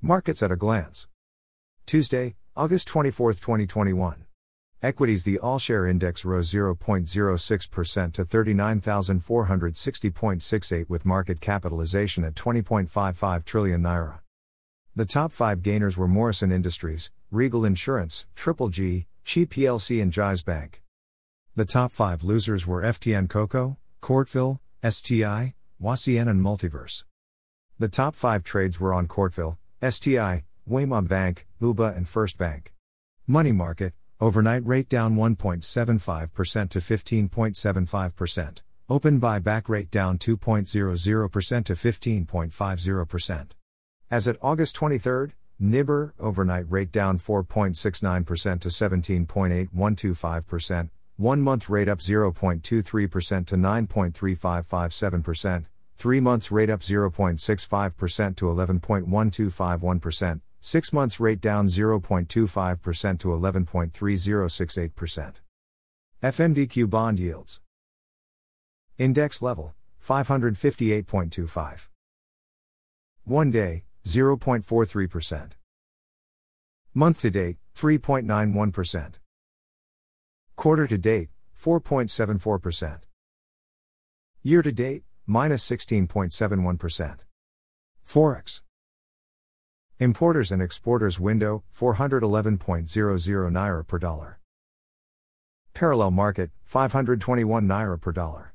Markets at a glance. Tuesday, August 24, 2021. Equities The All Share Index rose 0.06% to 39,460.68 with market capitalization at 20.55 trillion naira. The top five gainers were Morison Industries, Regal Insurance, Triple G, Chi PLC, and Jaiz Bank. The top five losers were FTN Cocoa, Courteville, STI, Wasien, and Multiverse. The top five trades were on Courteville, STI, Wema Bank, UBA, and First Bank. Money market, overnight rate down 1.75% to 15.75%. Open buyback rate down 2.00% to 15.50%. As at August 23, NIBOR, overnight rate down 4.69% to 17.8125%, one month rate up 0.23% to 9.3557%, 3 months rate up 0.65% to 11.1251%, 6 months rate down 0.25% to 11.3068%. FMDQ bond yields. Index level 558.25. 1 day 0.43%. Month to date 3.91%. Quarter to date 4.74%. Year to date minus 16.71%. Forex. Importers and exporters window 411.00 naira per dollar. Parallel market 521 naira per dollar.